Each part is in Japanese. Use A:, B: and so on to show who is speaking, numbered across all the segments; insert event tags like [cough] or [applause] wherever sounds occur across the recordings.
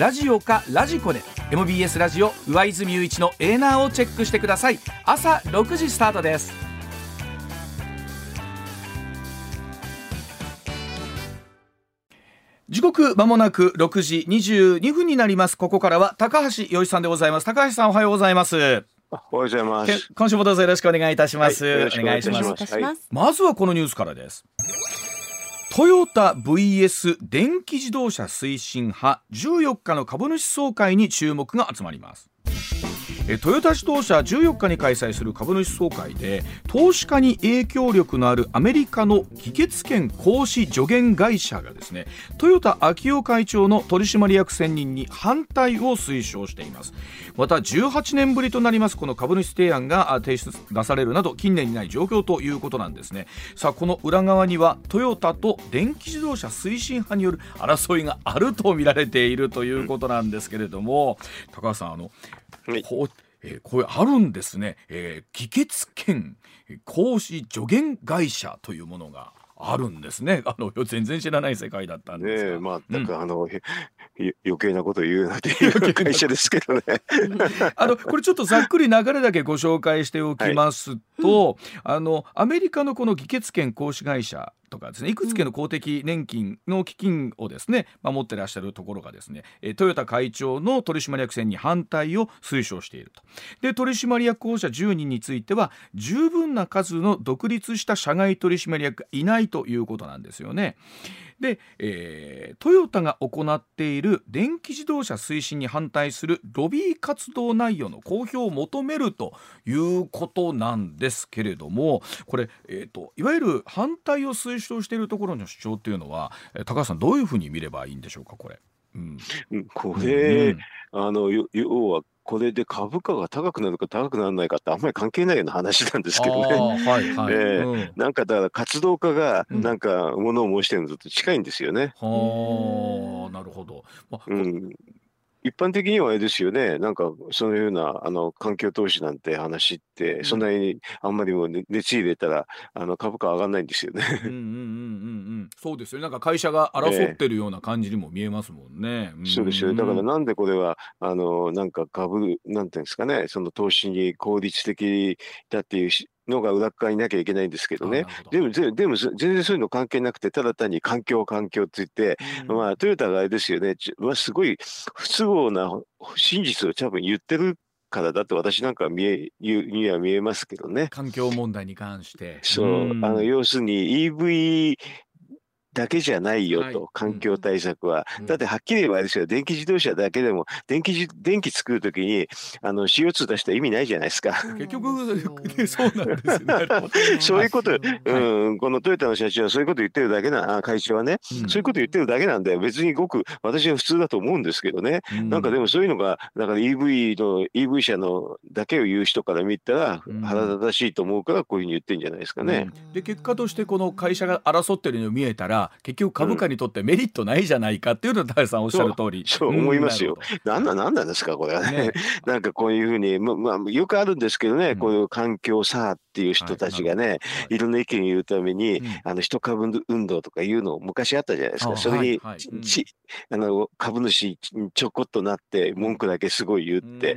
A: ラジオかラジコで MBS ラジオ上泉雄一のエーナーをチェックしてください。朝6時スタートです。時刻まもなく6時22分になります。ここからは高橋洋一さんでございます。高橋さんおはようございます。
B: おはようございます。
A: 今週もどうぞよろしくお願いいたします、はい、
B: お願いします。
A: まずはこのニュースからですトヨタ VS 電気自動車推進派14日の株主総会に注目が集まります。トヨタ自動車14日に開催する株主総会で投資家に影響力のあるアメリカの議決権行使助言会社がですねトヨタ昭夫会長の取締役選任に反対を推奨しています。また18年ぶりとなりますこの株主提案が提出出されるなど近年にない状況ということなんですね。さあこの裏側にはトヨタと電気自動車推進派による争いがあると見られているということなんですけれども、高橋さんあのこうえー、これあるんですね、えー、議決権行使助言会社というものがあるんですね。[laughs] あの全然知らない世界だったんです
B: が。ねまあ、なんか、うん、あの余計なこと言うなっていう会社ですけどね。[laughs]
A: あのこれちょっとざっくり流れだけご紹介しておきますと、はい、あのアメリカのこの議決権行使会社とかですねいくつかの公的年金の基金をですね、まあ、持ってらっしゃるところがですねトヨタ会長の取締役選に反対を推奨しているとで取締役候補者10人については十分な数の独立した社外取締役がいないということなんですよね。で、えー、トヨタが行っている電気自動車推進に反対するロビー活動内容の公表を求めるということなんですけれどもこれ、えーと、いわゆる反対を推奨しているところの主張っていうのは高橋さんどういうふうに見ればいいんでしょうかこれ。
B: うん、これ、うん、あの要はこれで株価が高くなるか高くならないかってあんまり関係ないような話なんですけどね。はい [laughs] はいえなんかだから活動家がなんかものを申してるのと近いんですよね。
A: はあ、なるほど。
B: まあ、うん、一般的にはあれですよね、なんかそういうようなあの環境投資なんて話って、そんなにあんまりも熱入れたらあの株価上がらないんですよね。うんうんうんうんう
A: ん、そうですよね。なんか会社が争ってるような感じにも見えますもんね。
B: えー、そうですよ、ね。だからなんでこれはあのなんか株なんていうんですかね、その投資に効率的だっていうのが裏側にいなきゃいけないんですけどね、でもでも全然そういうの関係なくて、ただ単に環境、環境って言って、うん、まあ、トヨタがあれですよね、まあ、すごい不都合な真実を多分言ってるからだって私なんか見えには見えますけどね。
A: 環境問題に関して。
B: そう、うん、あの要するに EV だけじゃないよと、はい、環境対策は、うん、だってはっきり言えばですよ、電気自動車だけでも、電気電気作るときにあの CO2 出したら意味ないじゃないですか。
A: 結局、そう。なんですね。[laughs]
B: そういうこと、うん、このトヨタの社長はそういうこと言ってるだけな、会長はね、うん、そういうこと言ってるだけなんで、別にごく私は普通だと思うんですけどね、うん、なんかでもそういうのが、だから EV の、EV 車のだけを言う人から見たら、腹立たしいと思うから、こういうふうに言ってるんじゃないですかね。
A: で、結果として、この会社が争ってるのを見えたら、結局株価にとってメリットないじゃないかっていうのは高橋さんおっしゃる通り。
B: そう思いますよ、なんなんなんなんですかこれはね。ね。なんかこういうふうにままあよくあるんですけどね、こういう環境さっていう人たちがね、はい、いろんな意見を言うために、うん、あの一株運動とかいうの昔あったじゃないですか。それに、はいはい、ちあの株主ちょこっとなって文句だけすごい言って、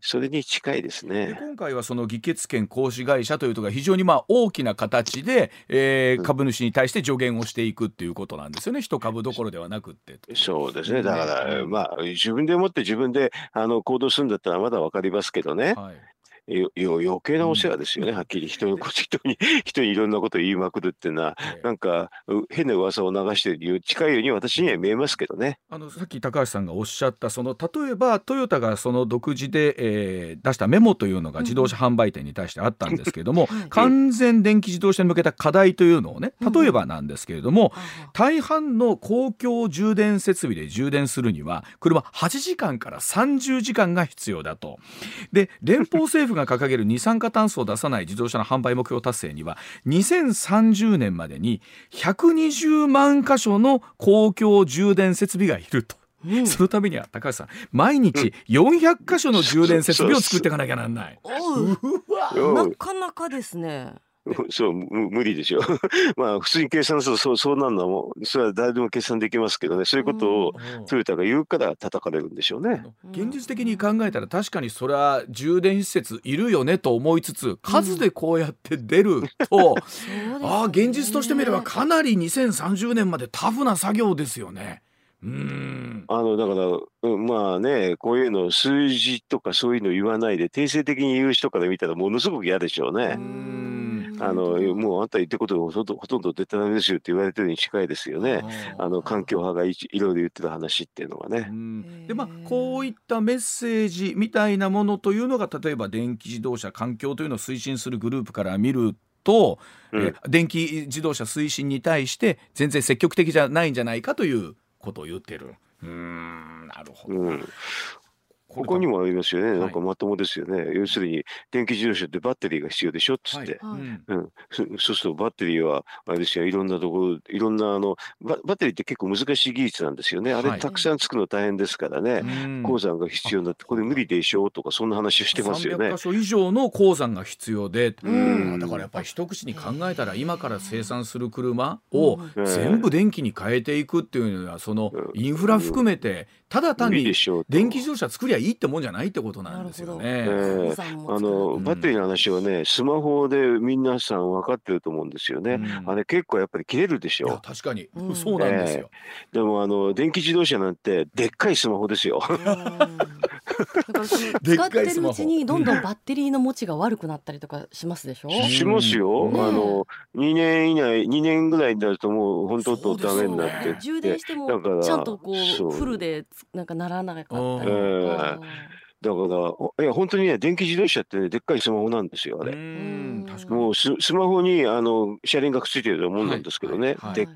B: それに近いですね。
A: 今回はその議決権行使会社というとが非常にまあ大きな形で、えー、株主に対して助言をしていくっていうことなんですよね。一株どころではなくって
B: そうですね。だから、まあ自分でもって自分であの行動するんだったらまだ分かりますけどね、はいよ余計なお世話ですよね、うん、はっきり。人の人に [laughs] 人にいろんなことを言いまくるっていうのは、えー、なんか変な噂を流している近いように私には見えますけどね。
A: あのさっき高橋さんがおっしゃったその例えばトヨタがその独自で、えー、出したメモというのが自動車販売店に対してあったんですけれども、う [laughs] ん完全電気自動車に向けた課題というのをね例えばなんですけれども、うん、大半の公共充電設備で充電するには車8時間から30時間が必要だと。で連邦政府府が掲げる二酸化炭素を出さない自動車の販売目標達成には2030年までに120万箇所の公共充電設備がいると。うん、そのためには高橋さん毎日400箇所の充電設備を作っていかなきゃなんない。
C: なかなかですね。[laughs]
B: そう無理でしょ。[laughs] まあ普通に計算するとそうそうなんのもそれは誰でも計算できますけどね。そういうことをトヨタが言うから叩かれるんでしょうね。
A: 現実的に考えたら確かにそれは充電施設いるよねと思いつつ数でこうやって出ると、[laughs] うん、ああ現実としてみればかなり2030年までタフな作業ですよね。
B: うん。あのだからまあねこういうの数字とかそういうの言わないで定性的に言う人から見たらものすごく嫌でしょうね。あのもうあんた言ってることがほとんどほとんどデタラメですよって言われてるに近いですよね。あの環境派がいいろいろ言ってる話っていうのはね。
A: でまあこういったメッセージみたいなものというのが例えば電気自動車環境というのを推進するグループから見ると、うん、え電気自動車推進に対して全然積極的じゃないんじゃないかということを言ってる。うんなるほど、うん、
B: ここにもありますよね、なんかまともですよね、はい、要するに電気自動車ってバッテリーが必要でしょ？っつって、はい。うん、そうするとバッテリーは、あれですよ、いろんなところ、いろんなあのババッテリーって結構難しい技術なんですよね、あれ、たくさん作るの大変ですからね、鉱山が必要になって、これ無理でしょうとか、そんな話をしてますよね。
A: 300箇所以上の鉱山が必要で、うん。だからやっぱり一口に考えたら、今から生産する車を全部電気に変えていくっていうのは、そのインフラ含めて、ただ単に電気自動車作りゃいいってもんじゃないってことなんですよね。え。
B: ー、あのバッテリーの話はね、スマホで皆さん分かってると思うんですよね。うん、あれ結構やっぱり切れるでしょ。
A: 確かに、うん、そうなんですよ。
B: え。ー、でもあの電気自動車なんてでっかいスマホですよ。[laughs]
C: 使ってるうちにどんどんバッテリーの持ちが悪くなったりとかしますでしょ？
B: しますよ、ね、あの2年以内2年ぐらいになるともう本当とダメになって、
C: ね、充電してもちゃんとこうフルでなんかならなかったりとか。えー
B: だから、いや、本当にね、電気自動車って、ね、でっかいスマホなんですよ、あれ。もうススマホにあの車輪がくっついてるようなもんなんですけどね。はい。はい、で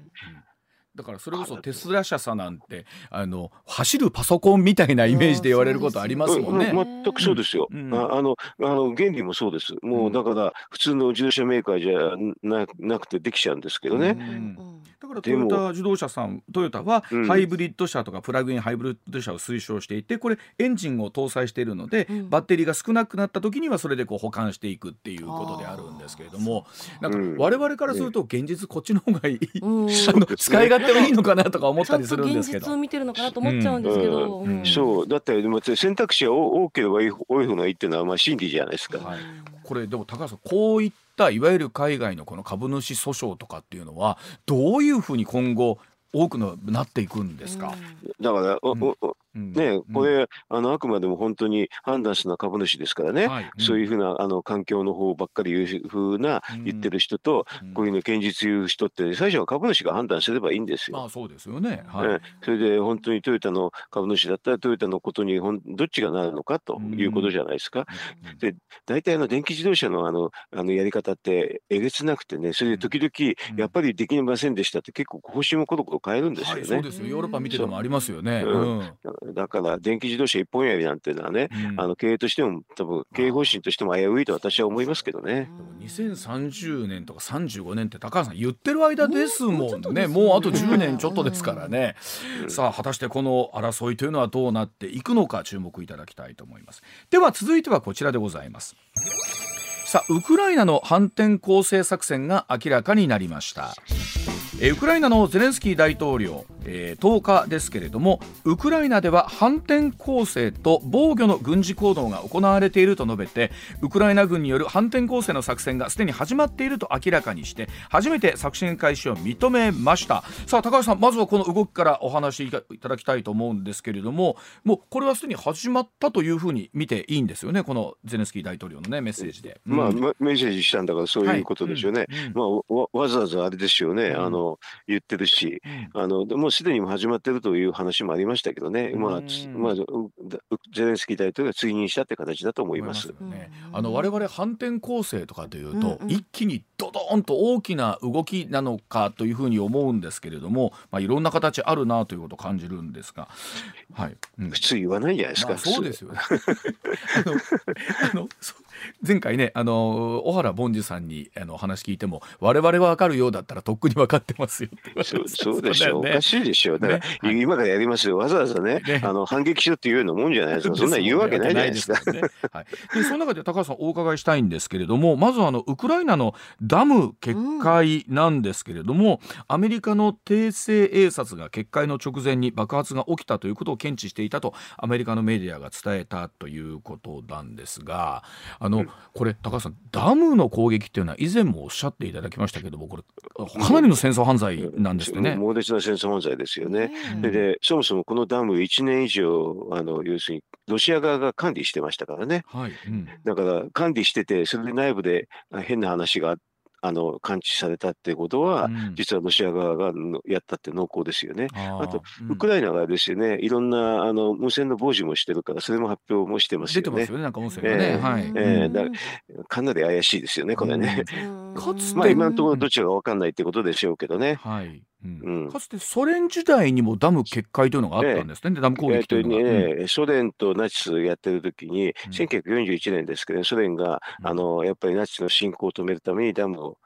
A: だからそれこそテスラ社さなんてあの走るパソコンみたいなイメージで言われることありますもんね。
B: うん、全くそうですよ、うん。あ。あのあの原理もそうです。もうだから普通の自動車メーカーじゃななくてできちゃうんですけどね。うん。
A: だからトヨタ自動車さんトヨタはハイブリッド車とかプラグインハイブリッド車を推奨していてこれエンジンを搭載しているので、バッテリーが少なくなった時にはそれでこう保管していくっていうことであるんですけれどもなんか我々からすると現実こっちの方がいい、[laughs] あの使い勝手はいいのかなとか思ったりするんですけど。現
C: 実を見てるのかなと思っちゃうんですけど。
B: そうだって選択肢が多ければ多い方がいいっていうのはまあ真理じゃないですか。はい、
A: これでも高橋さんこういったいわゆる海外のこの株主訴訟とかっていうのはどういうふうに今後多くのなっていくんですか？
B: だから、うん、ね、これ、あのあくまでも本当に判断するのは株主ですからね、はい。そういうふうなあの環境の方ばっかり言うふうな言ってる人と、こういうの現実言う人って、最初は株主が判断すればいいんですよ。
A: まあそうですよね、
B: はい、それで本当にトヨタの株主だったら、トヨタのことにほんどっちがなるのかということじゃないですか。で大体あの電気自動車のあのあのやり方ってえげつなくてね、それで時々、やっぱりできませんでしたって、結構方針もコロコロ変えるんですよね。はい、
A: そうですよ。ヨーロッパ見ててもありますよね。
B: うん、だから電気自動車一本やりなんていうのはね、うん、あの経営としても多分経営方針としても危ういと私は思いますけどね。
A: 2030年とか35年って高橋さん言ってる間ですもんね。もうあと10年ちょっとですからね。うん、さあ果たしてこの争いというのはどうなっていくのか注目いただきたいと思います。では続いてはこちらでございます。さあウクライナの反転攻勢作戦が明らかになりました。ウクライナのゼレンスキー大統領、えー、10日ですけれどもウクライナでは反転攻勢と防御の軍事行動が行われていると述べてウクライナ軍による反転攻勢の作戦がすでに始まっていると明らかにして初めて作戦開始を認めました。さあ高橋さんまずはこの動きからお話しいただきたいと思うんですけれどももうこれはすでに始まったというふうに見ていいんですよねこのゼレンスキー大統領の、ね、メッセージで、
B: うん、まあ、メッセージしたんだからそういうことでしょうね、はい。うんうん、まあ、わわざわざあれですよね、あの言ってるし、あのもうすでに始まってるという話もありましたけどね、まあまあ、ゼレンスキー大統領が追認したって形だと思います。ますね、
A: あの我々反転攻勢とかというと、うんうん、一気にドドーンと大きな動きなのかというふうに思うんですけれども、まあ、いろんな形あるなということを感じるんですが、はい。
B: うん、普通言わないじゃないですか、まあ、
A: そうですよね。あのあの前回ねあの小原凡司さんにあの話聞いても我々は分かるようだったらとっくに分かってますよ
B: そうそうでしょう、ね、おかしいでしょう。だから、ね、今からやりますよ。わざわざね、ね、あの反撃しろっていうようなもんじゃないですかそんな言うわけないじゃないですか。ね。
A: はい、でその中で高橋さんお伺いしたいんですけれどもまずあのウクライナのダム決壊なんですけれども、うん、アメリカの偵察衛察が決壊の直前に爆発が起きたということを検知していたとアメリカのメディアが伝えたということなんですがあの、うん、これ高橋さんダムの攻撃っていうのは以前もおっしゃっていただきましたけどもこれかなりの戦争犯罪なんですね。
B: 猛烈な戦争犯罪ですよね。ででそもそもこのダム1年以上あの要するにロシア側が管理してましたからね。はいうん、だから管理しててそれで内部で変な話があってあの感知されたっていうことは、うん、実はロシア側がやったって濃厚ですよね。あと、ウクライナがですよね、いろんなあの無線の傍受もしてるから、それも発表もしてますよね。
A: 出てますよね、なんか音声がね。えー、はい
B: えー、だかなり怪しいですよね、これね。かつて、まあ、今のところどちらか分かんないってことでしょうけどね。はい
A: うん、かつてソ連時代にもダム決壊というのがあったんですね、ダム攻撃というのは、
B: えーね、ソ連とナチスやってる時に、うん、1941年ですけど、ソ連が、あのやっぱりナチスの侵攻を止めるためにダムを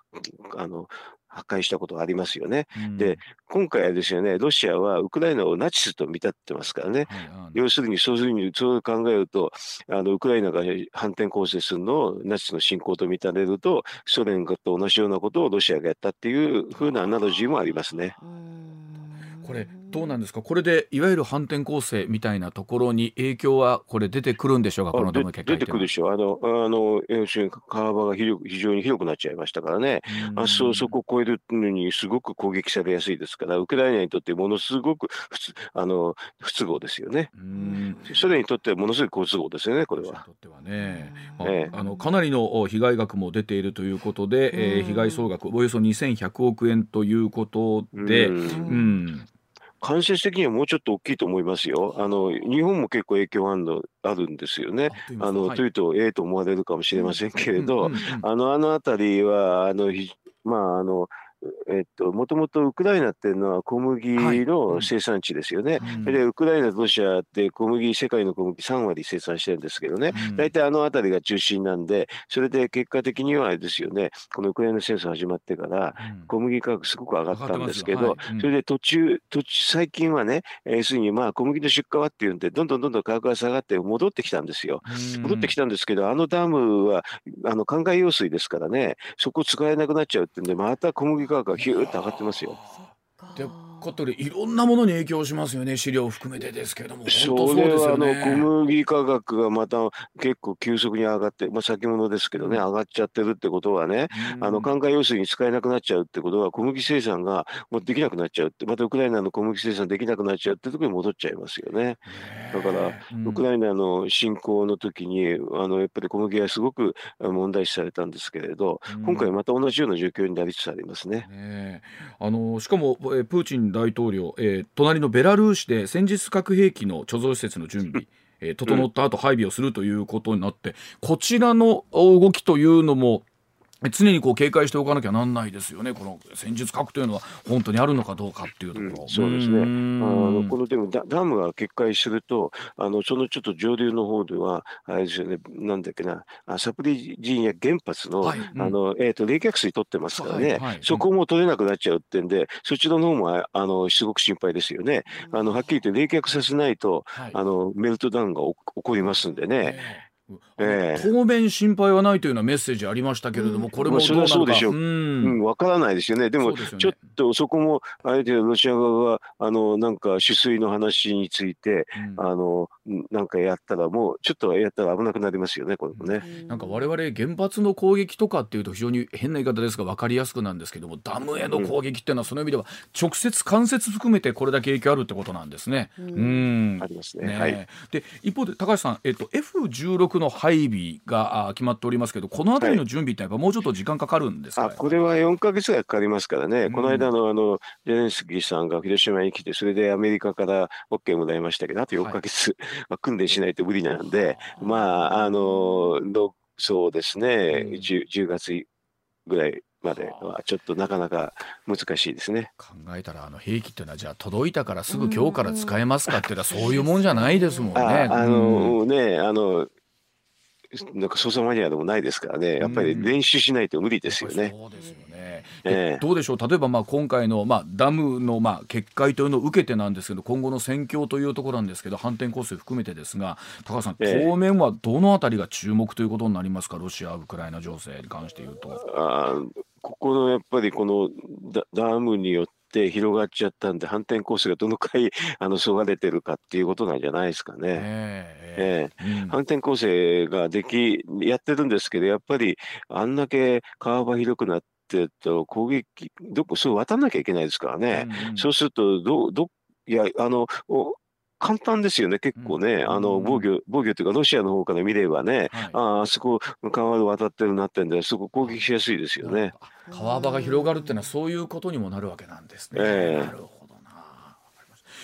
B: あの破壊したことがありますよね。うん、で、今回はですよね、ロシアはウクライナをナチスと見立ってますからね。はいはい、要するに、そういうふうに、そう考えると、あの、ウクライナが反転攻勢するのをナチスの侵攻と見立てると、ソ連と同じようなことをロシアがやったっていうふうなアナロジーもありますね。
A: これどうなんですか？これでいわゆる反転攻勢みたいなところに影響はこれ出てくるんでしょうか？このダム
B: 決壊出てくるでしょう。あのあの要するに川場が広非常に広くなっちゃいましたからね。あそそこを越えるのにすごく攻撃されやすいですからウクライナにとってものすごく不あの不都合ですよね。ソ連にとってはものすごい好都合ですよねこれは。とってはね、
A: ええ、あのかなりの被害額も出ているということで、えー、被害総額およそ2100億円ということでうん
B: 間接的にはもうちょっと大きいと思いますよ。あの日本も結構影響あるのあるんですよね。あの、はい、というとええと思われるかもしれませんけれど、あのあの辺りはあのまああのえっと、もともとウクライナっていうのは小麦の生産地ですよね。はいうん、で、ウクライナとロシアって小麦、世界の小麦3割生産してるんですけどね、うん、大体あの辺りが中心なんで、それで結果的にはあれですよね、このウクライナ戦争始まってから、小麦価格すごく上がったんですけど、はい。うん、それで途中、途中、最近はね、要するにまあ小麦の出荷はっていうんで、どんどんどんどん価格が下がって戻ってきたんですよ。戻ってきたんですけど、あのダムは、あの、灌漑用水ですからね、そこ使えなくなっちゃうってんで、また小麦価格がヒューッと上がってますよ。
A: でことでいろんなものに影響しますよね。飼料を含めてですけども。
B: それはあの小麦価格がまた結構急速に上がって、まあ、先物ですけどね、上がっちゃってるってことはね、あの灌漑用水に使えなくなっちゃうってことは小麦生産がもうできなくなっちゃうってまたウクライナの小麦生産できなくなっちゃうってところに戻っちゃいますよね。だから、ウクライナの侵攻の時にあのやっぱり小麦はすごく問題視されたんですけれど、今回また同じような状況になりつつありますね。
A: ねあのしかもプーチン大統領、えー、隣のベラルーシで戦術核兵器の貯蔵施設の準備、[laughs] えー、整った後配備をするということになって、こちらの動きというのも常にこう警戒しておかなきゃなんないですよね、この戦術核というのは本当にあるのかどうかっていうところ、
B: うん、そうですね、あのこのでもダダムが決壊すると、あのそのちょっと上流の方では、あれですよね、なんだっけな、サプリジンや原発の,、はいうん、あのえーと、冷却水取ってますからね、はいはい、そこも取れなくなっちゃうってんで、そちらの方もあのすごく心配ですよね。あのはっきり言って冷却させないと、はい、あのメルトダウンが起こりますんでね。えー
A: えー、当面心配はないというようなメッセージありましたけれども、これもどうなるか、そうでしょう、う
B: ん、わ、からないですよね、でも、ちょっとそこも、あえてロシア側が、あのなんか取水の話について、うん、あのなんかやったら、もうちょっとやったら危なくなりますよね、これもね。
A: なんかわれわれ、原発の攻撃とかっていうと、非常に変な言い方ですが、分かりやすくなんですけども、ダムへの攻撃っていうのは、その意味では、直接、間接含めて、これだけ影響あるってことなんですね。
B: うん、ありますね。ねはい、
A: で一方で高橋さん、えっと、F16 の配備が決まっておりますけど、このあたりの準備ってやっぱもうちょっと時間かかるんですか、
B: はい、これは4か月ぐらいかかりますからね、うん、この間のあのゼレンスキーさんが広島に来て、それでアメリカから OK もらいましたけど、あと4か月、[laughs] はい、訓練しないと無理なんで、まあ、あのそうですね、うん、10, 10月ぐらいまではちょっとなかなか難しいですね。
A: 考えたらあの兵器っていうのはじゃあ届いたからすぐ今日から使えますかっていうのはそういうもんじゃないですもんね。
B: ああの、ねあのなんか操作マニアでもないですからね、やっぱり練習しないと無理ですよね。
A: そうですよね。えー、どうでしょう、例えばまあ今回のまあダムのまあ決壊というのを受けてなんですけど、今後の戦況というところなんですけど、反転攻勢含めてですが、高橋さん、当面はどのあたりが注目ということになりますか、ロシア・ウクライナ情勢に関して言うと。
B: あここのやっぱりこのダムによってって広がっちゃったんで、反転攻勢がどのくらい [laughs] あのそがれてるかっていうことなんじゃないですかね。えー、えーうん、反転攻勢ができ、やってるんですけど、やっぱりあんだけ川場広くなって、と攻撃、どこ、そう渡らなきゃいけないですからね。うんうん、そうすると、ど、ど、いや、あの、簡単ですよね、結構ね、うん、あの防御、防御というか、ロシアの方から見ればね、はい、ああそこ、川で渡ってるなってんで、そこ攻撃しやすいですよね。
A: 川場が広がるっていうのは、そういうことにもなるわけなんですね。えー、なるほどな。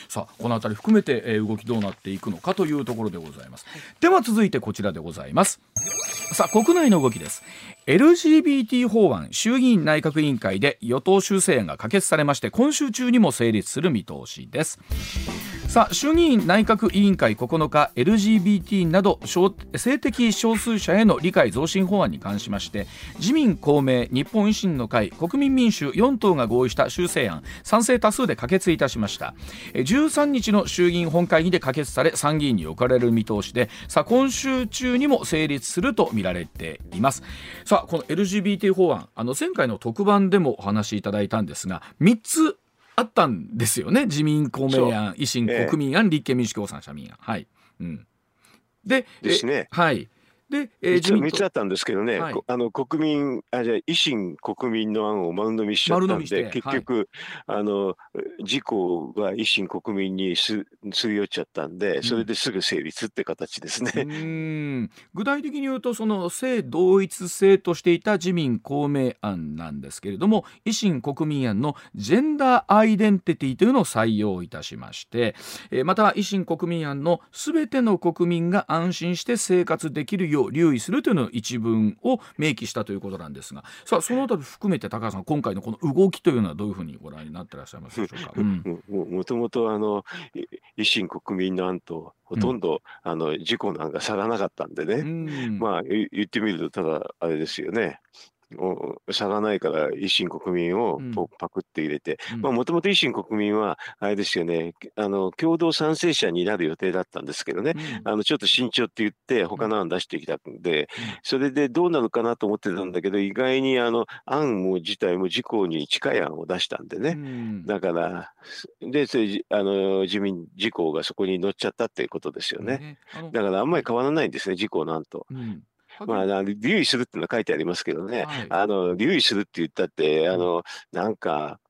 A: さあこの辺り含めて、えー、動きどうなっていくのかというところでございます。では続いてこちらでございます。さあ国内の動きです LGBT 法案衆議院内閣委員会で与党修正案が可決されまして今週中にも成立する見通しですさあ衆議院内閣委員会9日 LGBT など性的少数者への理解増進法案に関しまして自民公明日本維新の会国民民主4党が合意した修正案賛成多数で可決いたしました。13日の衆議院本会議で可決され参議院に置かれる見通しでさあ今週中にも成立すると見られています。さあこの LGBT 法案あの前回の特番でもお話しいただいたんですが3つあったんですよね。自民公明案維新、国民案立憲民主共産社民案。はい、うん、
B: でですね。はいで、えー、3つあったんですけどね、はい、あの国民あじゃ維新国民の案を丸飲みしちゃったんで結局、はい、あの自公が維新国民にすすり寄っちゃったんでそれですぐ成立って形ですね。う
A: ん。具体的に言うとその性同一性としていた自民公明案なんですけれども維新国民案のジェンダーアイデンティティというのを採用いたしまして、えー、また維新国民案のすべての国民が安心して生活できるよう留意するというの一文を明記したということなんですがさあそのあたり含めて高橋さん今回のこの動きというのはどういうふうにご覧になってらっしゃいますでしょうか？うん、
B: もともとあの維新国民の案とほとんど、うん、あの事故なんか差がなかったんでね、うん、まあ言ってみるとただあれですよね差がないから維新国民をパクって入れて、もともと維新国民は、あれですよね、あの共同賛成者になる予定だったんですけどね、うん、あのちょっと慎重って言って、他の案出してきたんで、それでどうなるかなと思ってたんだけど、意外にあの案も自体も自公に近い案を出したんでね、うん、だから、であの自民、自公がそこに乗っちゃったっていうことですよね。だからあんまり変わらないんですね、自公なんと。うんまあ、留意するっていうのは書いてありますけどね、はい、あの留意するって言ったって、あのなんか、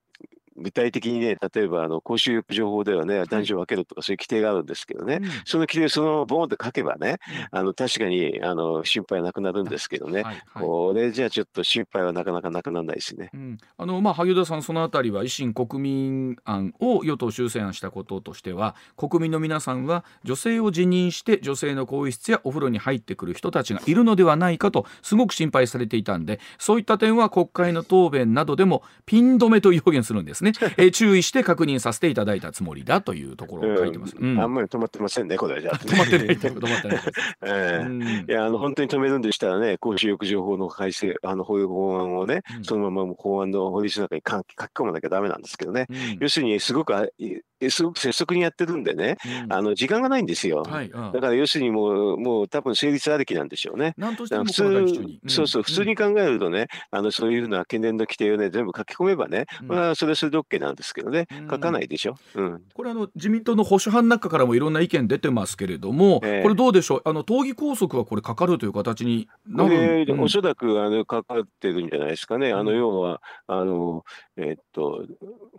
B: 具体的にね、例えばあの公衆情報ではね、男女分けるとかそういう規定があるんですけどね、うん、その規定そのボーンって書けばね、うん、あの確かにあの心配なくなるんですけどね、はいはい、これじゃあちょっと心配はなかなかなくならないですね。
A: うん、あのまあ萩生田さん、そのあたりは維新国民案を与党修正案したこととしては、国民の皆さんは女性を辞任して女性の更衣室やお風呂に入ってくる人たちがいるのではないかとすごく心配されていたんで、そういった点は国会の答弁などでもピン止めと表現するんですね。[laughs] え注意して確認させていただいたつもりだというところを書いてます。
B: うん、あんまり止まってませんね、これじゃ
A: 止まってない、止まってない。[laughs] え
B: ー、いや、あの、本当に止めるんでしたらね、公衆浴場法の改正、あの、法法案をね、うん、そのまま法案の法律の中に書き込まなきゃダメなんですけどね。うん、要するに、すごくすごく拙速にやってるんでね、うん、あの時間がないんですよ、はいだから要するにもう、もう多分成立ありきなんでしょうね。普通、うん、そうそう、普通に考えるとね、あのそういうふうな懸念の規定をね、全部書き込めばね、まあ、それはそれで OK なんですけどね、書かないでしょ。うん、
A: これあの、自民党の保守派の中からもいろんな意見出てますけれども、えー、これどうでしょう、あの党議拘束はこれ、かかるという形になる、
B: うん、おそらくあのかかってるんじゃないですかね。あの要はあのえー、っと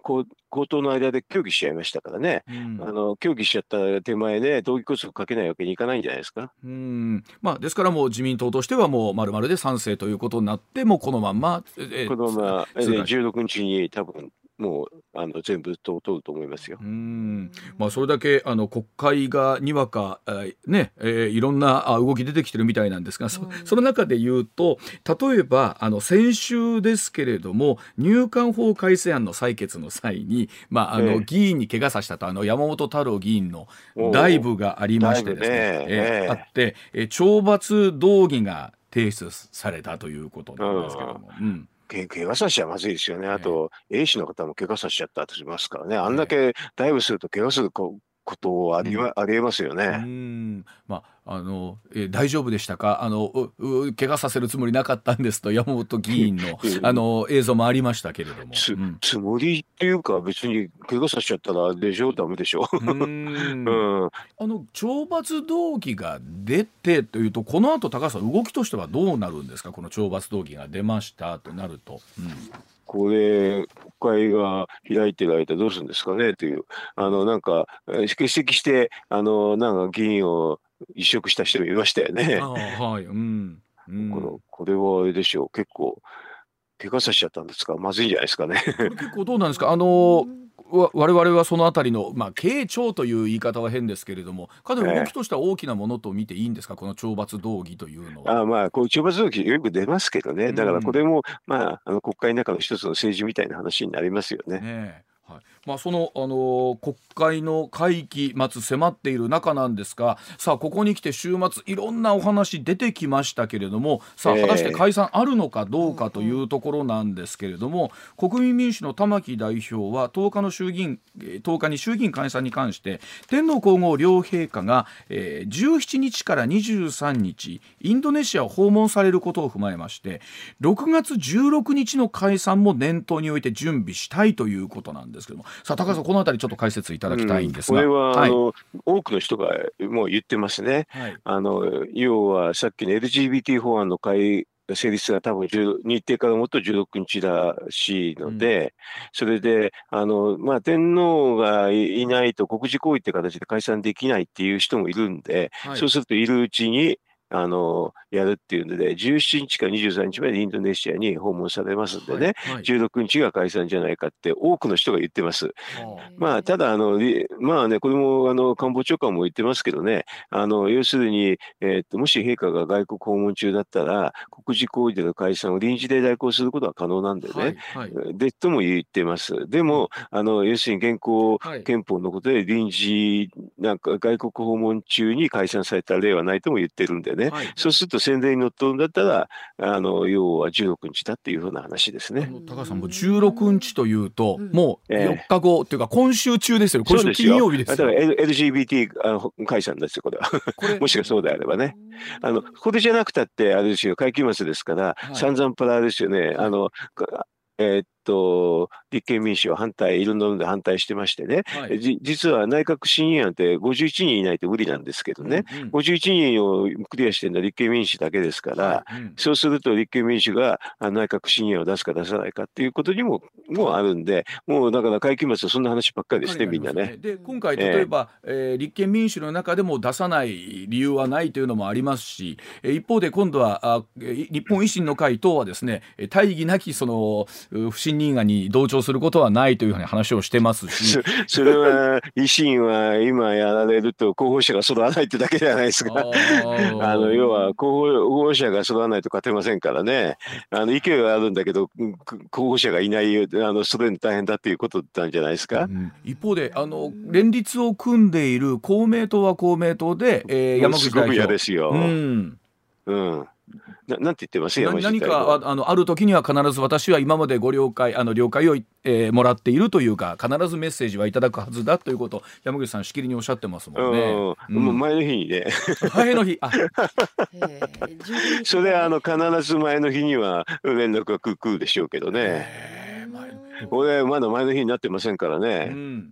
B: 口頭の間で協議しちゃいましたからね、うん、あの協議しちゃった手前で、同義こそかけないわけにいかないんじゃないですか？
A: うん。まあ、ですから、もう自民党としては、もうまるまるで賛成ということになって、もうこのまんま、
B: えー、このまま、えー、16日に多分もうあの全部通ると思いますよ。
A: うん。まあ、それだけあの国会がにわか、えー、ねえー、いろんな動き出てきてるみたいなんですが、そその中で言うと例えばあの先週ですけれども入管法改正案の採決の際に、まあ、あの、議員に怪我させたとあの山本太郎議員のダイブがありましてですね、ね。えー、あって、えー、懲罰動議が提出されたということなんですけども。うん
B: け怪我させちゃまずいですよね。あと、A 氏の方も怪我させちゃったとしますからね。あんだけダイブすると怪我するこことあり,、ありえますよね。うん。
A: まああのえ大丈夫でしたか？あのう怪我させるつもりなかったんですと山本議員の [laughs] あの映像もありましたけれども。
B: つ,、うん、つもりっていうか別に怪我させちゃったらでしょダメでしょ。う、[laughs] うん、
A: あの懲罰動機が出てというとこの後高橋さん動きとしてはどうなるんですか？この懲罰動機が出ましたとなると。うん
B: これ、国会が開いてる間どうするんですかねという、あの、なんか、欠席して、あの、なんか議員を移植した人もいましたよね。はい、うん。うん、このこれはあれでしょう、結構、怪我させちゃったんですか、まずいんじゃないですかね。
A: 結構どうなんですか、あの我々はそのあたりの、まあ、慶長という言い方は変ですけれども、かなり動きとしては大きなものと見ていいんですか、この懲罰動議というのは。
B: あまあ、こう懲罰動議よく出ますけどね、だからこれも、まあ、あの国会の中の一つの政治みたいな話になりますよね。ね
A: はいまあ、その、あのー、国会の会期末迫っている中なんですがさあここに来て週末いろんなお話出てきましたけれどもさあ果たして解散あるのかどうかというところなんですけれども、国民民主の玉木代表は10日の衆議院10日に衆議院解散に関して天皇皇后両陛下が、えー、17日から23日インドネシアを訪問されることを踏まえまして6月16日の解散も念頭において準備したいということなんですけどもさあ高橋さんこのあたりちょっと解説いただきたいんですが、
B: うん、これは、はい、あの多くの人がもう言ってますね、はい、あの要はさっきの LGBT 法案の改成立が多分日程からもっと16日らしいので、うん、それで、あの、まあ、天皇がいないと国事行為って形で解散できないっていう人もいるんで、はい、そうするといるうちに、あの、やるっていうので、17日から23日までインドネシアに訪問されますんでね、はいはい、16日が解散じゃないかって多くの人が言ってます。まあ、ただ、あの、まあね、これも、あの、官房長官も言ってますけどね、あの、要するに、えー、っと、もし陛下が外国訪問中だったら、国事行為での解散を臨時で代行することは可能なんでね、はいはい、で、とも言ってます。でも、あの、要するに現行憲法のことで臨時、なんか外国訪問中に解散された例はないとも言ってるんでね、はい、そうすると宣伝にのっとるんだったら、あの要は16日だっていうふうな話ですね。
A: 高橋さん、もう16日というと、もう4日後、っていうか、今週中ですよ、今週金曜日ですよ。だから
B: LGBT 解散ですよ、これは。[laughs] もしかそうであればね。あのこれじゃなくたって、あれですよ、会期末ですから、はい、散々パラですよね。あのえー、っと、立憲民主は反対、いろんなので反対してましてね、はい、実は内閣審議案って51人いないと無理なんですけどね、うんうん、51人をクリアしてるのは立憲民主だけですから、はい。うん、そうすると立憲民主が内閣審議案を出すか出さないかっていうことにももうあるんで、もうだから会期末はそんな話ばっかりですね、みんなね。
A: で、今回、例えば、えー、えー、立憲民主の中でも出さない理由はないというのもありますし、一方で今度はあ日本維新の会等はですね、大義なきその不信に同調することはないというふうに話をしてますし。
B: それは維新は今やられると候補者が揃わないってだけじゃないですか。あの要は候補者が揃わないと勝てませんからね。あの意見はあるんだけど候補者がいないあのそれに大変だっていうことなんじゃないですか。うん、
A: 一方であの連立を組んでいる公明党は公明党で、えー、山口代表。すごく
B: 嫌ですよ。うん。うんななんて言ってます
A: 何かあのある時には必ず私は今までご了解あの了解を、えー、もらっているというか必ずメッセージはいただくはずだということを山口さんしきりにおっしゃってますもんね。
B: うん、前の日にね。
A: 前の日あ [laughs]
B: それあの必ず前の日には連絡が来るでしょうけどね。俺まだ前の日になってませんからね。うん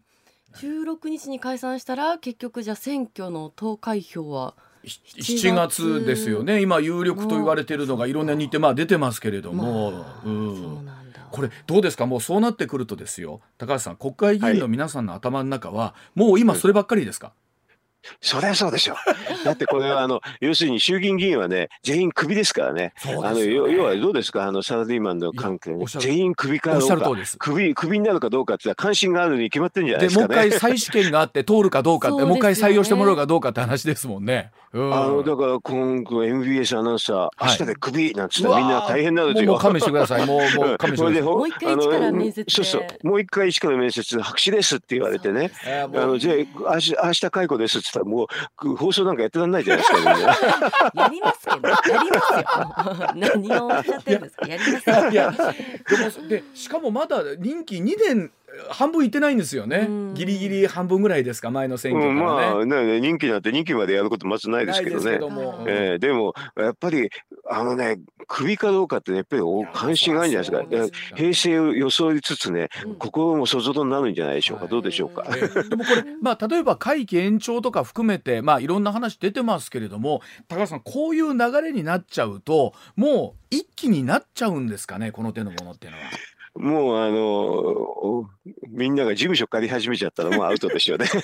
C: 16日に解散したら結局じゃあ選挙の投開票は
A: 7月ですよね。今有力と言われているのがいろんな日程まあ出てますけれども、まあ、うん、これどうですか？もうそうなってくるとですよ。高橋さん国会議員の皆さんの頭の中は、はい、もう今そればっかりですか、
B: そりゃそうでしょ。だってこれはあの要するに衆議院議員はね全員クビですからね。ねあの要はどうですか？あのサラリーマンの関係、ね、全員クビかどうかクビクビになるかどうかって関心があるに決まってるんじゃないですか、
A: ね、もう一回再試験があって通るかどうかって、ね、もう一回採用してもらうかどうかって話ですもんね。
B: うん、あのだから今後 MBS アナウンサー明日でクビなんつったらみんな大変なんですよ。
A: もう勘弁してください。もうもう勘弁してください。[laughs]
C: もう一回一から面接
B: そうそうもう一回一から面接白紙ですって言われてね。あのじゃあ明日解雇ですって言ったらもう放送なんかやってらんないじゃないですか。[laughs]
C: やりますけどやりますよ。何をおっしゃってるんですか？やりますよ。いや
A: でもでしかもまだ任期2年半分いってないんですよね、ギリギリ半分ぐらいですか前の選挙、ね。うん、
B: まあね任期なんて任期までやることまずないですけどね。でも,、えー、でもやっぱりあのね首かどうかってやっぱり関心があるんじゃないですか。平成を装いつつね、心もそぞろになるんじゃないでしょうか、どうでしょうか、
A: えー、でもこれまあ例えば会期延長とか含めてまあいろんな話出てますけれども高橋さんこういう流れになっちゃうともう一気になっちゃうんですかねこの手のものっていうのは。
B: もうあのみんなが事務所借り始めちゃったらもうアウトでしょうね。[laughs]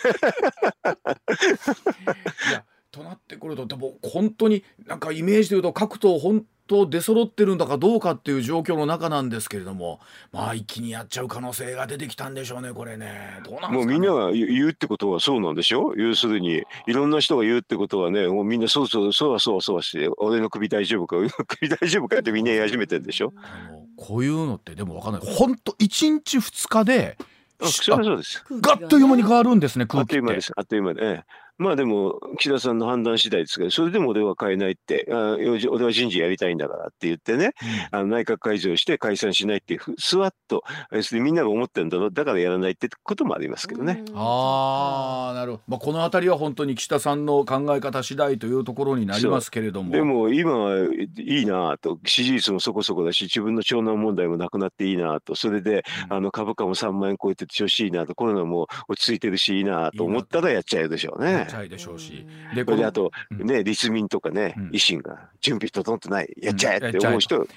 A: いやとなってくるとでも本当になんかイメージでいうと各党本当出揃ってるんだかどうかっていう状況の中なんですけれどもまあ一気にやっちゃう可能性が出てきたんでしょうねこれね。
B: どうなん、ね、もうみんなが言うってことはそうなんでしょ？要するにいろんな人が言うってことはねもうみんなそうそうそうはそうはそうはして俺の首大丈夫か首大丈夫かってみんな言い始めてるでしょあの
A: こういうのってでも分かんない本当一日二日で
B: そうです
A: ガッという間に変わるんですね空気ってあっという間
B: ですあっという間で、ええ、まあでも、岸田さんの判断次第ですけど、それでも俺は変えないって、あ俺は人事やりたいんだからって言ってね、うん、あの内閣改造して解散しないっていう、すわっと、それみんなが思ってるんだろう、だからやらないってこともありますけどね。
A: ああ、なるほど。まあ、このあたりは本当に岸田さんの考え方次第というところになりますけれども。
B: でも今はいいなと、支持率もそこそこだし、自分の長男問題もなくなっていいなと、それで、うん、あの株価も3万円超えて調子いいなと、コロナも落ち着いてるしいいなと思ったらやっちゃうでしょうね。やっ
A: ちゃうでしょうし。
B: でこれあと、ね立民とかね、維新が準備整ってないやっちゃえって思う人、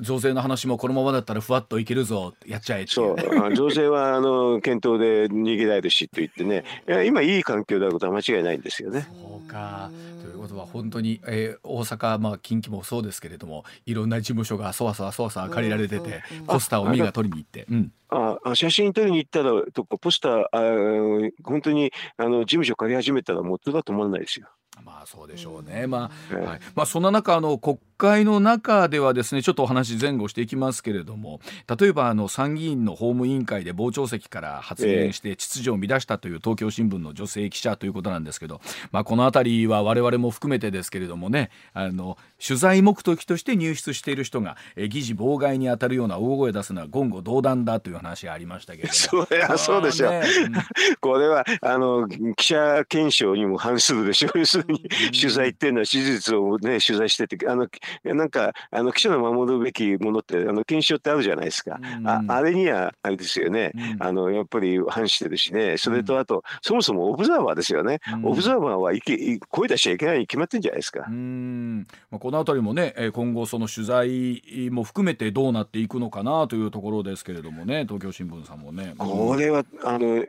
A: 増税の話もこのままだったらふわっといけるぞやっちゃえ
B: そう。増税はあの検討で逃げられるしと言ってね。いや今いい環境であることは間違いないんですよね。
A: そうか。ということは本当に、えー、大阪、まあ、近畿もそうですけれどもいろんな事務所がそわそわそわそわ借りられてて、ポスターをミが取りに行って。うん
B: あ写真撮りに行ったらとかポスターあ本当にあの事務所借り始めたらもうとだと思わないですよ。
A: まあそうでしょうね。まあ、はい、まあそんな中あの国会の中ではですねちょっとお話前後していきますけれども例えばあの参議院の法務委員会で傍聴席から発言して秩序を乱したという東京新聞の女性記者ということなんですけど、まあ、この辺りは我々も含めてですけれどもねあの取材目的として入室している人がえ議事妨害に当たるような大声を出すのは言語道断だという話がありましたけれど
B: も。[laughs] そりゃそうでしょう、ね。うん、これはあの記者検証にも反するでしょう。要するに取材っていうのは史実をね取材しててあのなんかあの記者の守るべきものってあの検証ってあるじゃないですか、うん、ああれにはあれですよね、うん、あのやっぱり反してるしね。それとあと、そもそもオブザーバーですよね、オブザーバーはいけ声出しちゃいけないに決まってんじゃないですか。
A: うん。まあ、この辺りもね今後その取材も含めてどうなっていくのかなというところですけれどもね東京新聞さんもね。
B: これはあの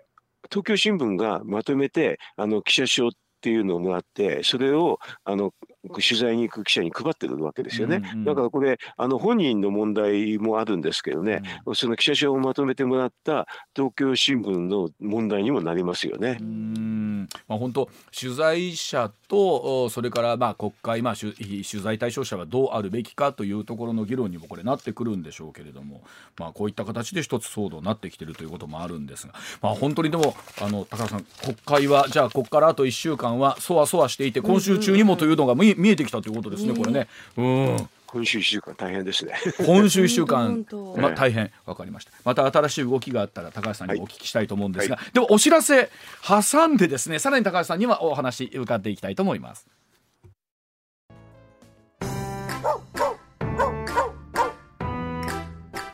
B: 東京新聞がまとめてあの記者証っていうのをもらってそれをあの取材に行く記者に配ってるわけですよね。うんうん、だからこれあの本人の問題もあるんですけどね、うん、その記者証をまとめてもらった東京新聞の問題にもなりますよね。
A: うんまあ、本当取材者とそれからまあ国会、まあ、取材対象者がどうあるべきかというところの議論にもこれなってくるんでしょうけれども、まあ、こういった形で一つ騒動になってきてるということもあるんですが、まあ、本当にでもあの高田さん国会はじゃあここからあと1週間はそわそわしていて今週中にもというのが見,、見えてきたということですね、これね。うん
B: 今週1週間大変ですね。
A: 今週1週間、まあ、大変わかりました。また新しい動きがあったら高橋さんにお聞きしたいと思うんですが、はいはい、でもお知らせ挟んでですね、さらに高橋さんにはお話伺っていきたいと思います。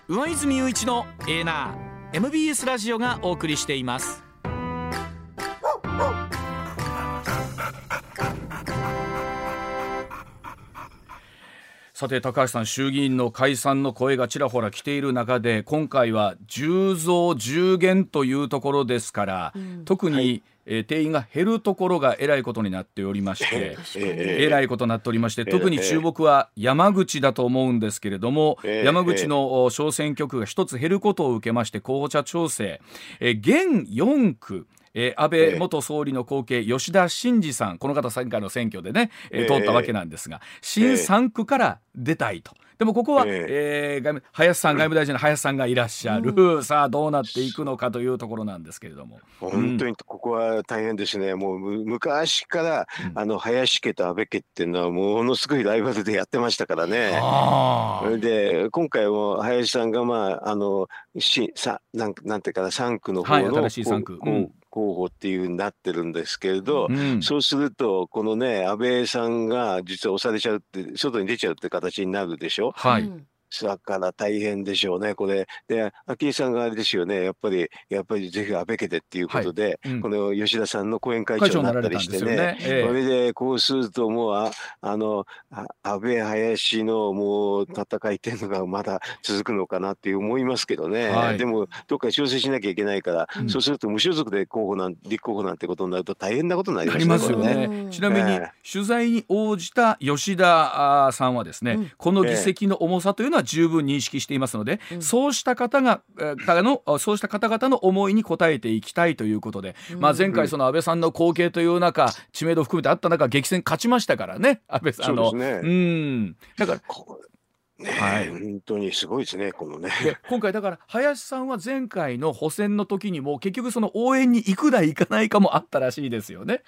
A: 上泉雄一のエーナー MBS ラジオがお送りしています。さて高橋さん衆議院の解散の声がちらほら来ている中で今回は10増10減というところですから、うん、特に、はい、えー、定員が減るところがえらいことになっておりまして、えらいことになっておりまして特に注目は山口だと思うんですけれども、山口の小選挙区が一つ減ることを受けまして候補者調整、えー、現4区えー、安倍元総理の後継、吉田真次さんこの方前回の選挙でね、えー、通ったわけなんですが新3区から出たいと。でもここは、えー、外務林さん外務大臣の林さんがいらっしゃる、うん、さあどうなっていくのかというところなんですけれども。
B: 本当にここは大変ですね、もう昔から、うん、あの林家と安倍家っていうのはものすごいライバルでやってましたからね。で今回も林さんがまああのしさなんなんていうかな3区の方の、はい、新しい3区、うん候補っていうになってるんですけれど、うん、そうするとこのね安倍さんが実は押されちゃうって外に出ちゃうって形になるでしょ？はい、だから大変でしょうね、これ。で、昭恵さんがあれですよね、やっぱり、やっぱりぜひ安倍家でっていうことで、はい。うん、この吉田さんの後援会長になったりしてね、ねえ。それでこうすると、もうあ、あの、安倍、林のもう戦いっていうのがまだ続くのかなって思いますけどね、はい、でも、どっか調整しなきゃいけないから、うん、そうすると無所属で候補なん立候補なんてことになると大変なことになりますよね。
A: ね。ちなみに、取材に応じた吉田さんはですね、うん、この議席の重さというのは十分認識していますので、うん、そうした方がのそうした方々の思いに応えていきたいということで、うん、まあ、前回その安倍さんの後継という中知名度含めてあった中激戦勝ちましたからね [laughs] 安倍さんの。
B: うね、うんだからね、はい、本当にすごいですね、このね。
A: 今回だから林さんは前回の補選の時にも結局その応援に行くだ行かないかもあったらしいですよね。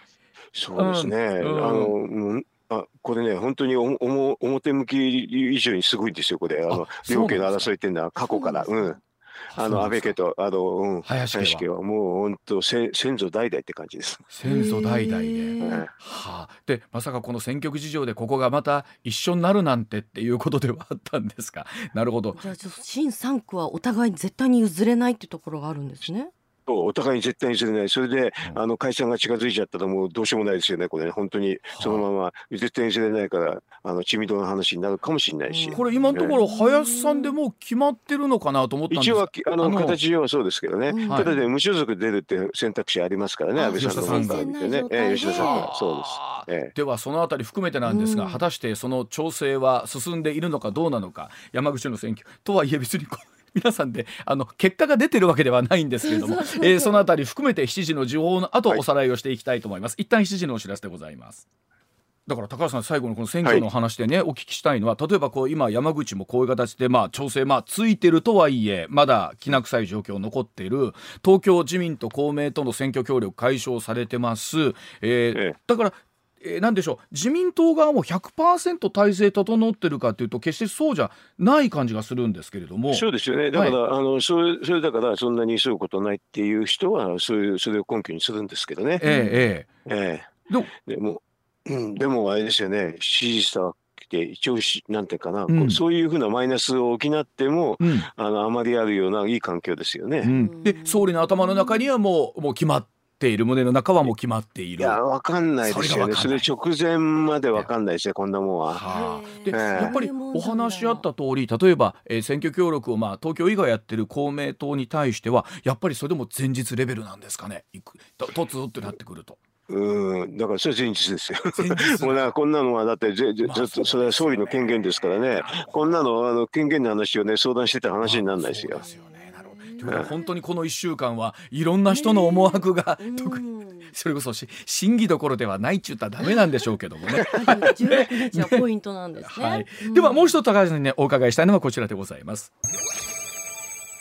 B: そうですね。うん、あの、あこれね、本当におお表向き以上にすごいんですよ、これ。あの両家の争いっていうのは過去から。うん。あの安倍家とあの、うん、林家は？もう本当先先祖代々って感じです。
A: 先祖代々で、はあ、でまさかこの選挙区事情でここがまた一緒になるなんてっていうことではあったんですか？なるほど。
C: じゃあ新三区はお互いに絶対に譲れないっていうところがあるんですね。
B: お互いに絶対にすれない、それで、あの解散が近づいちゃったら、もうどうしようもないですよね、これ、ね、本当にそのまま絶対にすれないから、あの血みどの話になるかもしれないし、
A: これ、今のところ、林さんでもう決まってるのかなと思ったんです。一応は
B: あの形はそうですけどね、ただね、無所属出るって選択肢ありますからね、安倍さんの方から見てね、え吉田さんから、そうです。
A: えでは、そのあたり含めてなんですが、果たしてその調整は進んでいるのかどうなのか、山口の選挙。とはいえ、別に皆さんであの結果が出てるわけではないんですけれども、[laughs] えー、そのあたり含めて7時の時報の後、おさらいをしていきたいと思います。一旦7時のお知らせでございます。だから高橋さん最後のこの選挙の話でね、はい、お聞きしたいのは例えばこう今山口もこういう形でまあ調整まあついてるとはいえまだきな臭い状況残っている東京自民と公明との選挙協力解消されてます、えー、ええ、だからえー、なんでしょう。自民党側も100%体制整ってるかというと決してそうじゃない感じがするんですけれども。
B: そうですよね。だから、はい、あのそれそれだからそんなに急ぐことないっていう人はそういうそれを根拠にするんですけどね。
A: えええ
B: え。えでも、うん、でもあれですよね。支持者て一応なんていうかな、うん、そういうふうなマイナスを補っても、うん、あのあまりあるようないい環境ですよね。う
A: ん、で総理の頭の中にはもうもう決まっている胸の中はもう決まっている。
B: いやわかんないですよね。それ直前までわかんないですねこんなもんは。は
A: あ、で、やっぱりお話あった通り例えば、えー、選挙協力をまあ東京以外やってる公明党に対してはやっぱりそれでも前日レベルなんですかね。いく突ってなってくると。
B: うん、だからそれ前日ですよ。[laughs] もうなんかこんなのはだってぜぜずっとそれは総理の権限ですからね、こんなのあの権限の話をね相談してた話にならないですよ。
A: 本当にこの1週間はいろんな人の思惑が、特にそれこそし審議どころではないっちゅったらダメなんでしょうけどもね。[laughs]
C: 16日はポイントなんですね。はい、
A: ではもう一つ高橋さんにねお伺いしたいのはこちらでございます。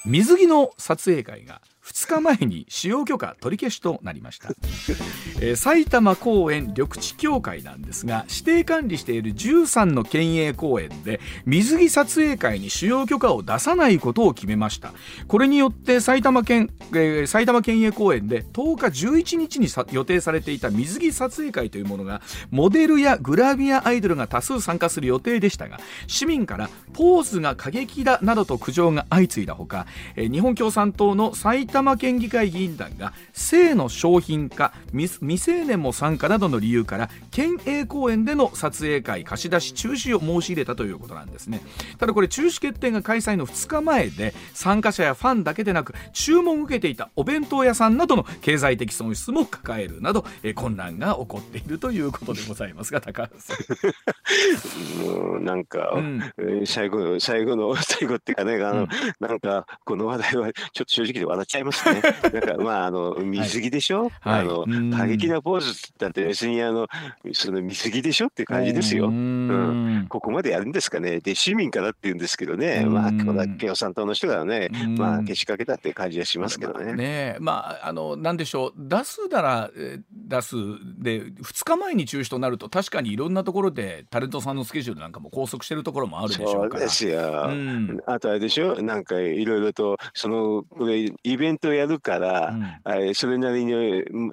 A: 水着の撮影会が2日前に使用許可取り消しとなりました、[laughs] えー、埼玉公園緑地協会なんですが指定管理している13の県営公園で水着撮影会に使用許可を出さないことを決めました。これによって埼玉県、えー、埼玉県営公園で10日11日に予定されていた水着撮影会というものがモデルやグラビアアイドルが多数参加する予定でしたが市民からポーズが過激だなどと苦情が相次いだほか、えー、日本共産党の埼玉玉県議会議員団が性の商品化未成年も参加などの理由から県営公園での撮影会貸し出し中止を申し入れたということなんですね。ただこれ中止決定が開催の2日前で参加者やファンだけでなく注文を受けていたお弁当屋さんなどの経済的損失も抱えるなど、え混乱が起こっているということでございますが高橋さ
B: ん。もうなんか、うん、最後最後の最後っていうかねあの、うん、なんかこの話題はちょっと正直で笑っちゃいますね。[laughs] なんかまああの水着でしょ、はい、あの過激なポーズだって別にあのその水着でしょって感じですよ、うん、ここまでやるんですかね。で市民からって言うんですけどね。まあ共産党の人がねまあけしかけたって感じはしますけどね。
A: ねまああのなんでしょう。出すなら出すで2日前に中止となると確かにいろんなところでタレントさんのスケジュールなんかも拘束してるところもあるでしょうから。そうですよ。
B: うん、あとあれでしょ？なんかいろいろとそのこれイベントやるから、うん、それなりに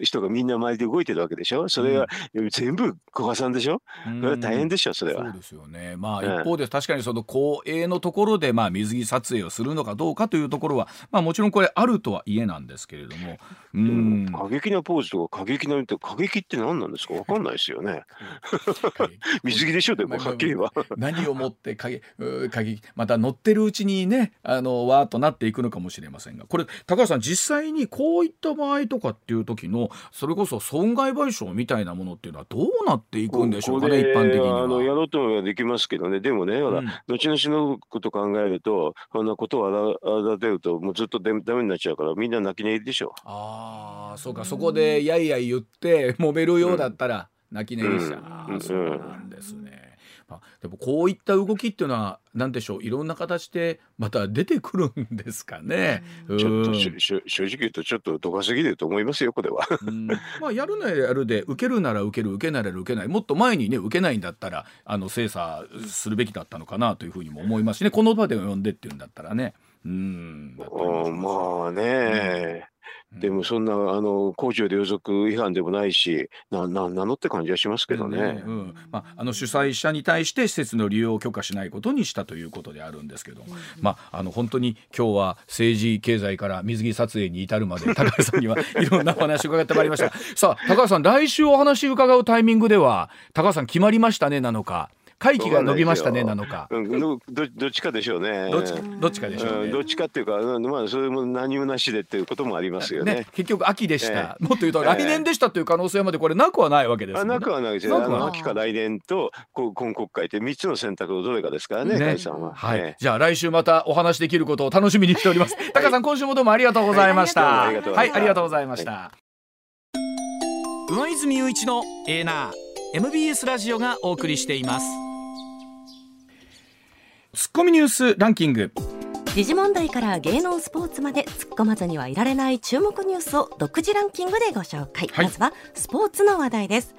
B: 人がみんな周りで動いてるわけでしょ？それは全部古賀さんでしょ、うん、それは大変でしょそれは。
A: そうですよね。まあ一方で確かにその公営のところでまあ水着撮影をするのかどうかというところはまあもちろんこれあるとはいえなんですけれども。
B: うん、過激なポーズとか過激なって過激って何なんですか？わかんないですよね。水着でしょ？でもはっきりは。
A: 何をもって過激過激また乗ってるうちにねあのわーっとなっていくのかもしれませんが。これ高橋さん実際にこういった場合とかっていう時のそれこそ損害賠償みたいなものっていうのはどうなっていくんでしょうかね一般的には。
B: あのやろうとはできますけどねでもね、ほら、後々のこと考えるとそんなことをあらてるともうずっとダメになっちゃうからみんな泣き寝入りでしょ。
A: ああそうかそこでやいやい言って揉めるようだったら泣き寝入りしちゃう、うん、そうなんですね。まあ、でもこういった動きっていうのは何でしょう？いろんな形でまた出てくるんですかね？
B: ちょっと正直言うとちょっとどかすぎると思いますよこれは。
A: まあやるならやるで受けるなら受ける受けなら受けないもっと前にね受けないんだったらあの精査するべきだったのかなというふうにも思いますしねこの場で呼んでっていうんだったらね。うん
B: まあね、でもそんなあの公序良俗違反でもないしなななのって感じはしますけどね。ね
A: うん。まあ、あの主催者に対して施設の利用を許可しないことにしたということであるんですけど、うん、まあ、あの本当に今日は政治経済から水着撮影に至るまで高橋さんにはいろんなお話を伺ってまいりました。さあ高橋さん来週お話伺うタイミングでは高橋さん決まりましたねなのか会期が伸びましたねなのか。
B: うん、どどっちかでしょうね。
A: どっちどっちかでしょう、ね、
B: どっちかっていうか、まあそれも何もなしでっていうこともありますよね。ね
A: 結局秋でした。もっと言うと来年でしたという可能性までこれなくはないわけです、
B: ね、なくはないですよ。秋か来年と今国会って三つの選択のどれかですからね。ねさんは。
A: はい、じゃあ来週またお話できることを楽しみにしております。タカさん今週もどうもありがとうございました。はい、ありがとうございました。上泉雄一のエーナー MBS ラジオがお送りしています。ツッコミニュースランキング。
C: 時事問題から芸能スポーツまで突っ込まずにはいられない注目ニュースを独自ランキングでご紹介、はい、まずはスポーツの話題です。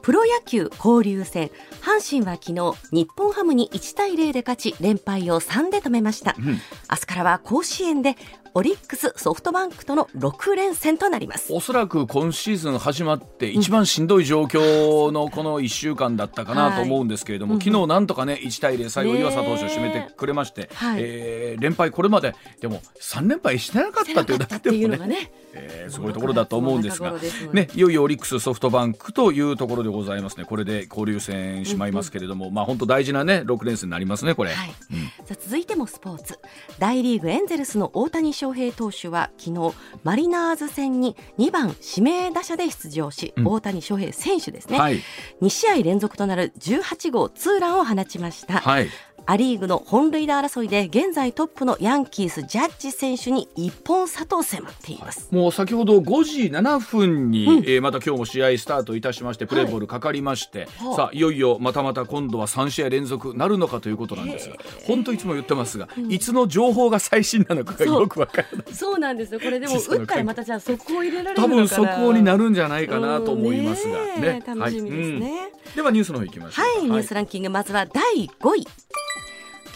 C: プロ野球交流戦。阪神は昨日日本ハムに1対0で勝ち連敗を3で止めました、うん、明日からは甲子園でオリックスソフトバンクとの6連戦となります。
A: おそらく今シーズン始まって一番しんどい状況のこの1週間だったかなと思うんですけれども、はい、昨日なんとかね1対0最後岩佐投手を締めてくれまして、はい、えー、連敗これまででも3連敗してなかったというだけでも [laughs] ね。えー、すごいところだと思うんですがね。いよいよオリックスソフトバンクというところでございますね。これで交流戦しまいますけれども、うんうん、まあ本当大事なね6連戦になりますねこれ、はい。
C: うん、さあ続いてもスポーツ。大リーグエンゼルスの大谷翔平投手は昨日マリナーズ戦に2番指名打者で出場し、うん、大谷翔平選手ですね、はい、2試合連続となる18号ツーランを放ちました、はいア・リーグの本塁打争いで現在トップのヤンキースジャッジ選手に一本差と迫っています。
A: もう先ほど5時7分に、うん、えー、また今日も試合スタートいたしましてプレーボールかかりまして、はい、さあいよいよまたまた今度は3試合連続なるのかということなんですが本当いつも言ってますが、うん、いつの情報が最新なのかがよくわからない。
C: そうなんですよ。これでも [laughs] 打ったらまたじゃあ速報入れられる
A: 多分速報になるんじゃないかなと思いますがね、
C: 楽しみですね、はい。
A: うん、ではニュースの方いきましょ
C: うはい、ニュースランキングまずは第5位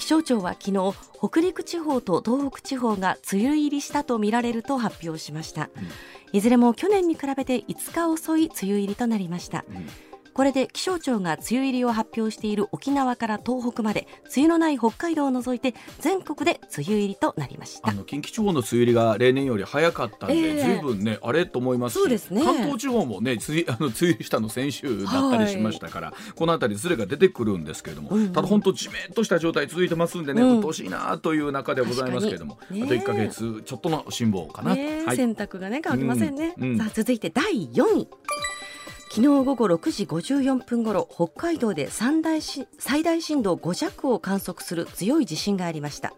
C: 気象庁は昨日北陸地方と東北地方が梅雨入りしたとみられると発表しました、うん、いずれも去年に比べて5日遅い梅雨入りとなりました、うん、これで気象庁が梅雨入りを発表している沖縄から東北まで梅雨のない北海道を除いて全国で梅雨入りとなりました。
A: あの近畿地方の梅雨入りが例年より早かったんで、えー、ずいぶんねあれと思います
C: そうですね、
A: 関東地方もね梅雨 [laughs] あの梅雨したの先週だったりしましたから、はい、この辺りずれが出てくるんですけれども、うんうん、ただ本当じめっとした状態続いてますんでね、うん、鬱陶しいなという中でございますけれども、ね、あと1か月ちょっとの辛抱かな、
C: ねはい、洗濯がね乾きませんね、うん。うん、さあ続いて第4位昨日午後6時54分ごろ北海道で最大最大震度5弱を観測する強い地震がありました。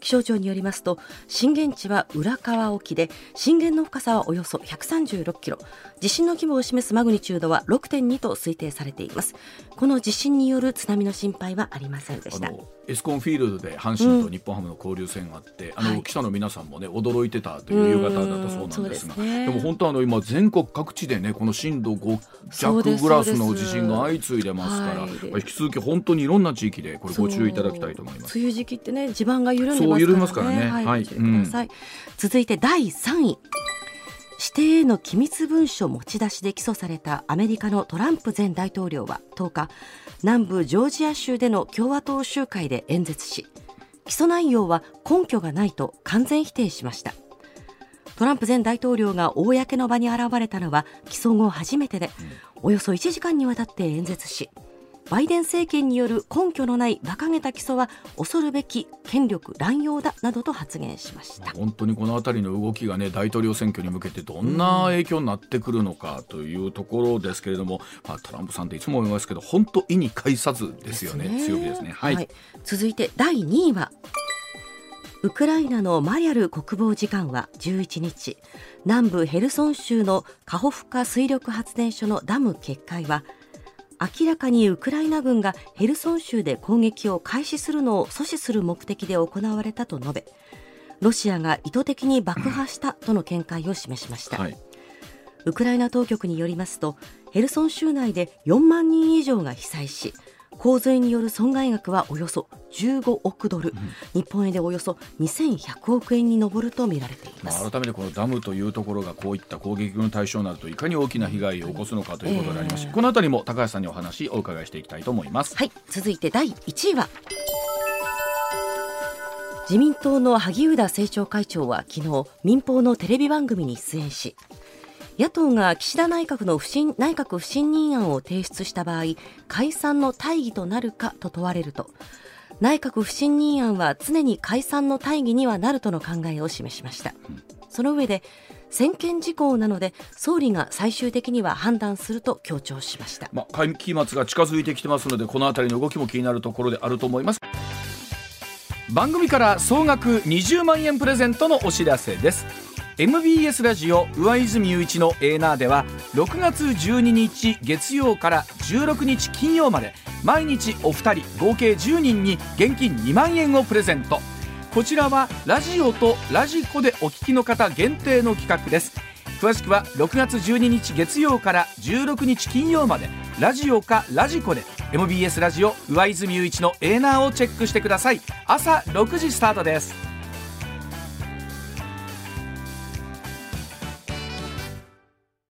C: 気象庁によりますと震源地は浦河沖で震源の深さはおよそ136キロ。地震の規模を示すマグニチュードは6.2と推定されています。この地震による津波の心配はありませんでした。
A: エスコンフィールドで阪神と日本ハムの交流戦があって、うん、あの記者の皆さんもね驚いてたという夕方だったそうなんですが、でね、でも本当あの今全国各地でねこの震度5弱グラスの地震が相次いでますから、はい、引き続き本当にいろんな地域でこれご注意いただきたいと思います。
C: 梅雨時期ってね地盤が緩んでますからね。緩ますからね。はい、はい、うん、続いて第3位指定への機密文書持ち出しで起訴されたアメリカのトランプ前大統領は10日南部ジョージア州での共和党集会で演説し起訴内容は根拠がないと完全否定しました。トランプ前大統領が公の場に現れたのは起訴後初めてでおよそ1時間にわたって演説しバイデン政権による根拠のない馬鹿げた起訴は恐るべき権力乱用だなどと発言しました。
A: 本当にこの辺りの動きがね大統領選挙に向けてどんな影響になってくるのかというところですけれども、まあ、トランプさんっていつも思いますけど本当意に介さずですよね、ね、強気ですね、はい、はい、
C: 続いて第2位はウクライナのマリャル国防次官は11日南部ヘルソン州のカホフカ水力発電所のダム決壊は明らかにウクライナ軍がヘルソン州で攻撃を開始するのを阻止する目的で行われたと述べロシアが意図的に爆破したとの見解を示しました、はい、ウクライナ当局によりますとヘルソン州内で4万人以上が被災し洪水による損害額はおよそ15億ドル、うん、日本円でおよそ2100億円に上ると見られています、
A: まあ、改めてこのダムというところがこういった攻撃の対象になるといかに大きな被害を起こすのかということであります。し、え。ー、このあたりも高橋さんにお話をお伺いしていきたいと思います。
C: はい。続いて第1位は。自民党の萩生田政調会長は昨日民放のテレビ番組に出演し野党が岸田内閣の不信内閣不信任案を提出した場合解散の大義となるかと問われると。内閣不信任案は常に解散の大義にはなるとの考えを示しました、その上で専権事項なので総理が最終的には判断すると強調しました、
A: まあ、会期末が近づいてきてますのでこの辺りの動きも気になるところであると思います。番組から総額20万円プレゼントのお知らせです。MBS ラジオ上泉雄一のエーナーでは6月12日月曜から16日金曜まで毎日お二人合計10人に現金2万円をプレゼント。こちらはラジオとラジコでお聞きの方限定の企画です。詳しくは6月12日月曜から16日金曜までラジオかラジコで MBS ラジオ上泉雄一のエーナーをチェックしてください。朝6時スタートです。